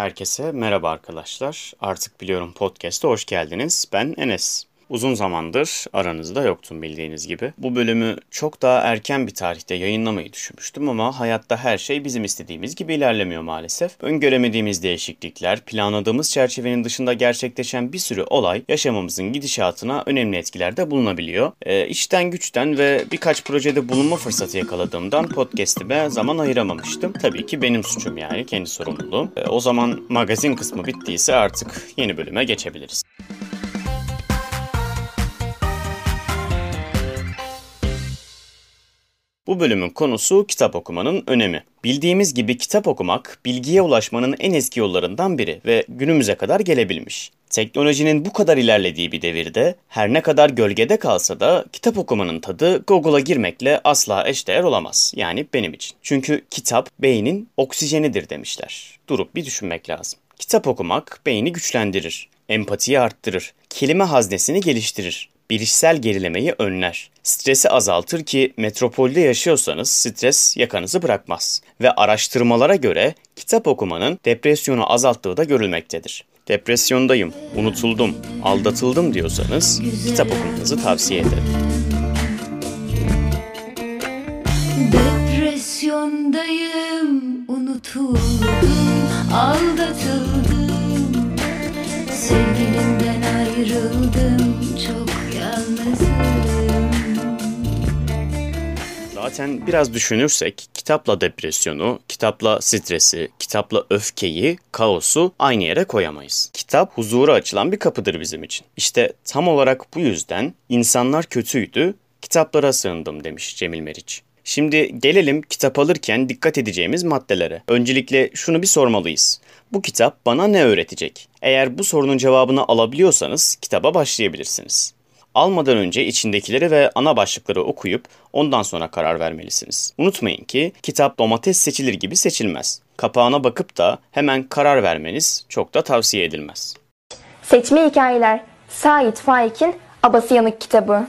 Herkese merhaba arkadaşlar. Artık biliyorum podcast'a hoş geldiniz. Ben Enes. Uzun zamandır aranızda yoktum bildiğiniz gibi. Bu bölümü çok daha erken bir tarihte yayınlamayı düşünmüştüm ama hayatta her şey bizim istediğimiz gibi ilerlemiyor maalesef. Öngöremediğimiz değişiklikler, planladığımız çerçevenin dışında gerçekleşen bir sürü olay yaşamımızın gidişatına önemli etkilerde bulunabiliyor. E, içten güçten ve birkaç projede bulunma fırsatı yakaladığımdan podcast'ime zaman ayıramamıştım. Tabii ki benim suçum yani kendi sorumluluğum. E, o zaman magazin kısmı bittiyse artık yeni bölüme geçebiliriz. Bu bölümün konusu kitap okumanın önemi. Bildiğimiz gibi kitap okumak bilgiye ulaşmanın en eski yollarından biri ve günümüze kadar gelebilmiş. Teknolojinin bu kadar ilerlediği bir devirde her ne kadar gölgede kalsa da kitap okumanın tadı Google'a girmekle asla eşdeğer olamaz. Yani benim için. Çünkü kitap beynin oksijenidir demişler. Durup bir düşünmek lazım. Kitap okumak beyni güçlendirir, empatiyi arttırır, kelime haznesini geliştirir, bilişsel gerilemeyi önler. Stresi azaltır ki metropolde yaşıyorsanız stres yakanızı bırakmaz. Ve araştırmalara göre kitap okumanın depresyonu azalttığı da görülmektedir. Depresyondayım, unutuldum, aldatıldım diyorsanız kitap okumanızı tavsiye ederim. Depresyondayım, unutuldum, aldatıldım Zaten biraz düşünürsek kitapla depresyonu, kitapla stresi, kitapla öfkeyi, kaosu aynı yere koyamayız. Kitap huzura açılan bir kapıdır bizim için. İşte tam olarak bu yüzden insanlar kötüydü, kitaplara sığındım demiş Cemil Meriç. Şimdi gelelim kitap alırken dikkat edeceğimiz maddelere. Öncelikle şunu bir sormalıyız. Bu kitap bana ne öğretecek? Eğer bu sorunun cevabını alabiliyorsanız kitaba başlayabilirsiniz. Almadan önce içindekileri ve ana başlıkları okuyup ondan sonra karar vermelisiniz. Unutmayın ki kitap domates seçilir gibi seçilmez. Kapağına bakıp da hemen karar vermeniz çok da tavsiye edilmez. Seçme Hikayeler Sait Faik'in Abası Yanık kitabı.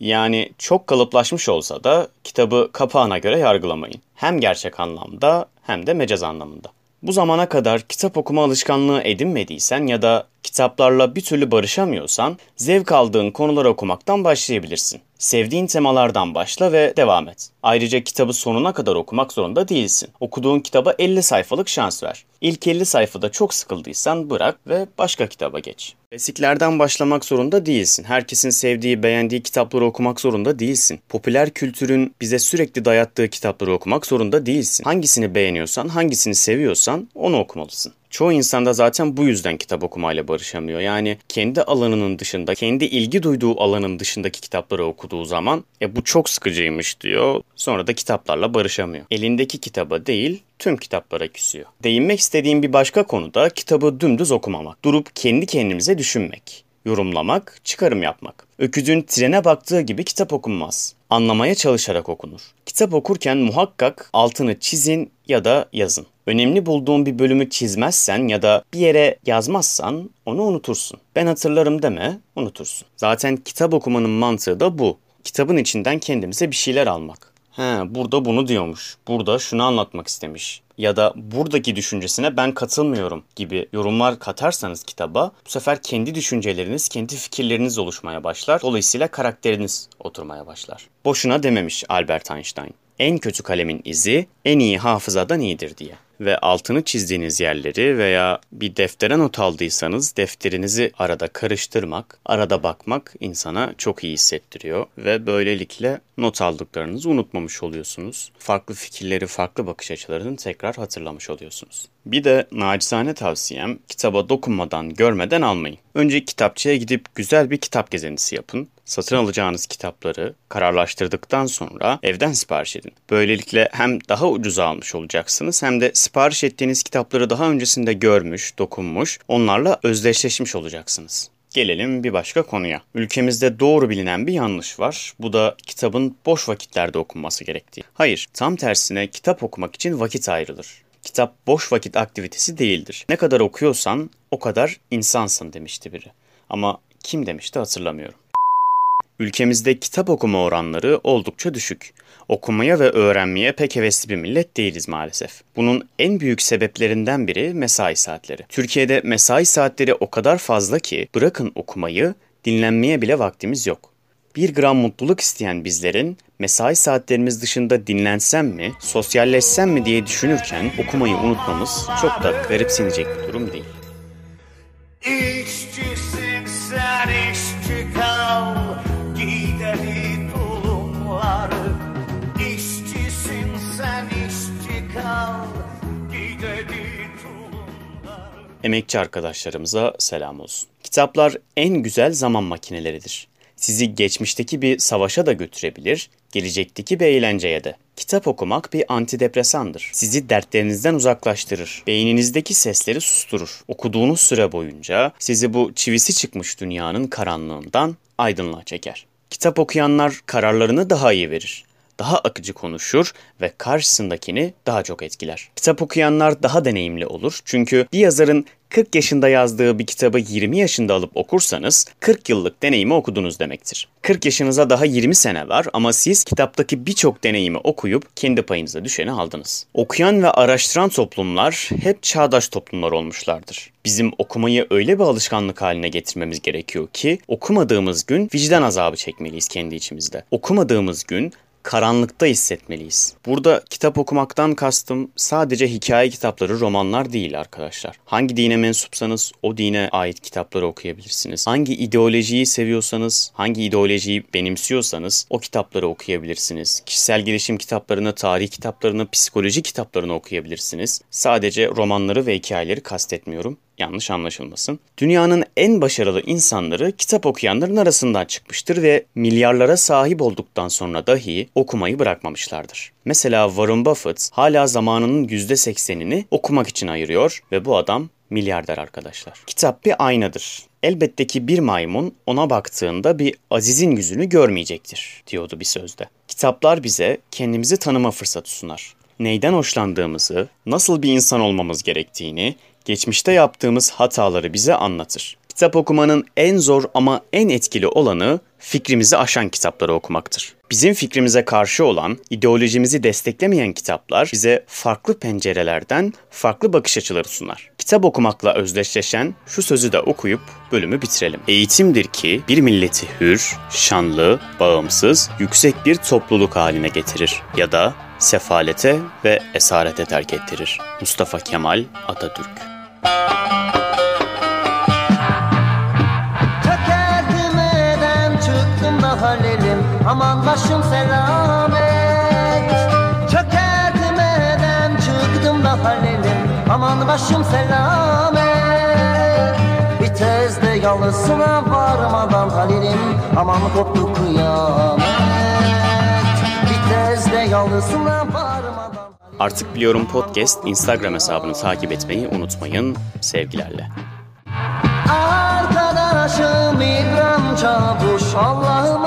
Yani çok kalıplaşmış olsa da kitabı kapağına göre yargılamayın. Hem gerçek anlamda hem de mecaz anlamında. Bu zamana kadar kitap okuma alışkanlığı edinmediysen ya da kitaplarla bir türlü barışamıyorsan zevk aldığın konuları okumaktan başlayabilirsin. Sevdiğin temalardan başla ve devam et. Ayrıca kitabı sonuna kadar okumak zorunda değilsin. Okuduğun kitaba 50 sayfalık şans ver. İlk 50 sayfada çok sıkıldıysan bırak ve başka kitaba geç. Klasiklerden başlamak zorunda değilsin. Herkesin sevdiği, beğendiği kitapları okumak zorunda değilsin. Popüler kültürün bize sürekli dayattığı kitapları okumak zorunda değilsin. Hangisini beğeniyorsan, hangisini seviyorsan onu okumalısın. Çoğu insan da zaten bu yüzden kitap okumayla barışamıyor. Yani kendi alanının dışında, kendi ilgi duyduğu alanın dışındaki kitapları okuduğu zaman e bu çok sıkıcıymış diyor. Sonra da kitaplarla barışamıyor. Elindeki kitaba değil, tüm kitaplara küsüyor. Değinmek istediğim bir başka konu da kitabı dümdüz okumamak. Durup kendi kendimize düşünmek yorumlamak, çıkarım yapmak. Öküzün trene baktığı gibi kitap okunmaz. Anlamaya çalışarak okunur. Kitap okurken muhakkak altını çizin ya da yazın. Önemli bulduğun bir bölümü çizmezsen ya da bir yere yazmazsan onu unutursun. Ben hatırlarım deme, unutursun. Zaten kitap okumanın mantığı da bu. Kitabın içinden kendimize bir şeyler almak. He, burada bunu diyormuş. Burada şunu anlatmak istemiş. Ya da buradaki düşüncesine ben katılmıyorum gibi yorumlar katarsanız kitaba bu sefer kendi düşünceleriniz, kendi fikirleriniz oluşmaya başlar. Dolayısıyla karakteriniz oturmaya başlar. Boşuna dememiş Albert Einstein. En kötü kalemin izi en iyi hafızadan iyidir diye ve altını çizdiğiniz yerleri veya bir deftere not aldıysanız defterinizi arada karıştırmak, arada bakmak insana çok iyi hissettiriyor ve böylelikle not aldıklarınızı unutmamış oluyorsunuz. Farklı fikirleri, farklı bakış açılarını tekrar hatırlamış oluyorsunuz. Bir de nacizane tavsiyem kitaba dokunmadan, görmeden almayın. Önce kitapçıya gidip güzel bir kitap gezinisi yapın. Satın alacağınız kitapları kararlaştırdıktan sonra evden sipariş edin. Böylelikle hem daha ucuz almış olacaksınız hem de sipariş ettiğiniz kitapları daha öncesinde görmüş, dokunmuş, onlarla özdeşleşmiş olacaksınız. Gelelim bir başka konuya. Ülkemizde doğru bilinen bir yanlış var. Bu da kitabın boş vakitlerde okunması gerektiği. Hayır, tam tersine kitap okumak için vakit ayrılır. Kitap boş vakit aktivitesi değildir. Ne kadar okuyorsan o kadar insansın demişti biri. Ama kim demişti hatırlamıyorum. Ülkemizde kitap okuma oranları oldukça düşük. Okumaya ve öğrenmeye pek hevesli bir millet değiliz maalesef. Bunun en büyük sebeplerinden biri mesai saatleri. Türkiye'de mesai saatleri o kadar fazla ki bırakın okumayı, dinlenmeye bile vaktimiz yok. Bir gram mutluluk isteyen bizlerin mesai saatlerimiz dışında dinlensem mi, sosyalleşsem mi diye düşünürken okumayı unutmamız çok da garipsenecek bir durum değil. İşçisin sen işçi kal, gideri tulumları. İşçisin sen işçi kal, gideri tulumları. Emekçi arkadaşlarımıza selam olsun. Kitaplar en güzel zaman makineleridir sizi geçmişteki bir savaşa da götürebilir, gelecekteki bir eğlenceye de. Kitap okumak bir antidepresandır. Sizi dertlerinizden uzaklaştırır. Beyninizdeki sesleri susturur. Okuduğunuz süre boyunca sizi bu çivisi çıkmış dünyanın karanlığından aydınlığa çeker. Kitap okuyanlar kararlarını daha iyi verir daha akıcı konuşur ve karşısındakini daha çok etkiler. Kitap okuyanlar daha deneyimli olur çünkü bir yazarın 40 yaşında yazdığı bir kitabı 20 yaşında alıp okursanız 40 yıllık deneyimi okudunuz demektir. 40 yaşınıza daha 20 sene var ama siz kitaptaki birçok deneyimi okuyup kendi payınıza düşeni aldınız. Okuyan ve araştıran toplumlar hep çağdaş toplumlar olmuşlardır. Bizim okumayı öyle bir alışkanlık haline getirmemiz gerekiyor ki okumadığımız gün vicdan azabı çekmeliyiz kendi içimizde. Okumadığımız gün karanlıkta hissetmeliyiz. Burada kitap okumaktan kastım sadece hikaye kitapları, romanlar değil arkadaşlar. Hangi dine mensupsanız o dine ait kitapları okuyabilirsiniz. Hangi ideolojiyi seviyorsanız, hangi ideolojiyi benimsiyorsanız o kitapları okuyabilirsiniz. Kişisel gelişim kitaplarını, tarih kitaplarını, psikoloji kitaplarını okuyabilirsiniz. Sadece romanları ve hikayeleri kastetmiyorum yanlış anlaşılmasın. Dünyanın en başarılı insanları kitap okuyanların arasından çıkmıştır ve milyarlara sahip olduktan sonra dahi okumayı bırakmamışlardır. Mesela Warren Buffett hala zamanının %80'ini okumak için ayırıyor ve bu adam milyarder arkadaşlar. Kitap bir aynadır. Elbette ki bir maymun ona baktığında bir Aziz'in yüzünü görmeyecektir diyordu bir sözde. Kitaplar bize kendimizi tanıma fırsatı sunar neyden hoşlandığımızı, nasıl bir insan olmamız gerektiğini, geçmişte yaptığımız hataları bize anlatır. Kitap okumanın en zor ama en etkili olanı fikrimizi aşan kitapları okumaktır. Bizim fikrimize karşı olan, ideolojimizi desteklemeyen kitaplar bize farklı pencerelerden farklı bakış açıları sunar. Kitap okumakla özdeşleşen şu sözü de okuyup bölümü bitirelim. Eğitimdir ki bir milleti hür, şanlı, bağımsız, yüksek bir topluluk haline getirir ya da sefalete ve esarete terk ettirir. Mustafa Kemal Atatürk Aman başım selamet. Çökerdim evden çıktım da halelim Aman başım selamet. Bir tezde yalısına varmadan halelim Aman koptu kıyamet. Bir tezde yalısına varmadan Artık Biliyorum Podcast Instagram hesabını takip etmeyi unutmayın. Sevgilerle. Arkadaşım İbrahim Çavuş Allah'ıma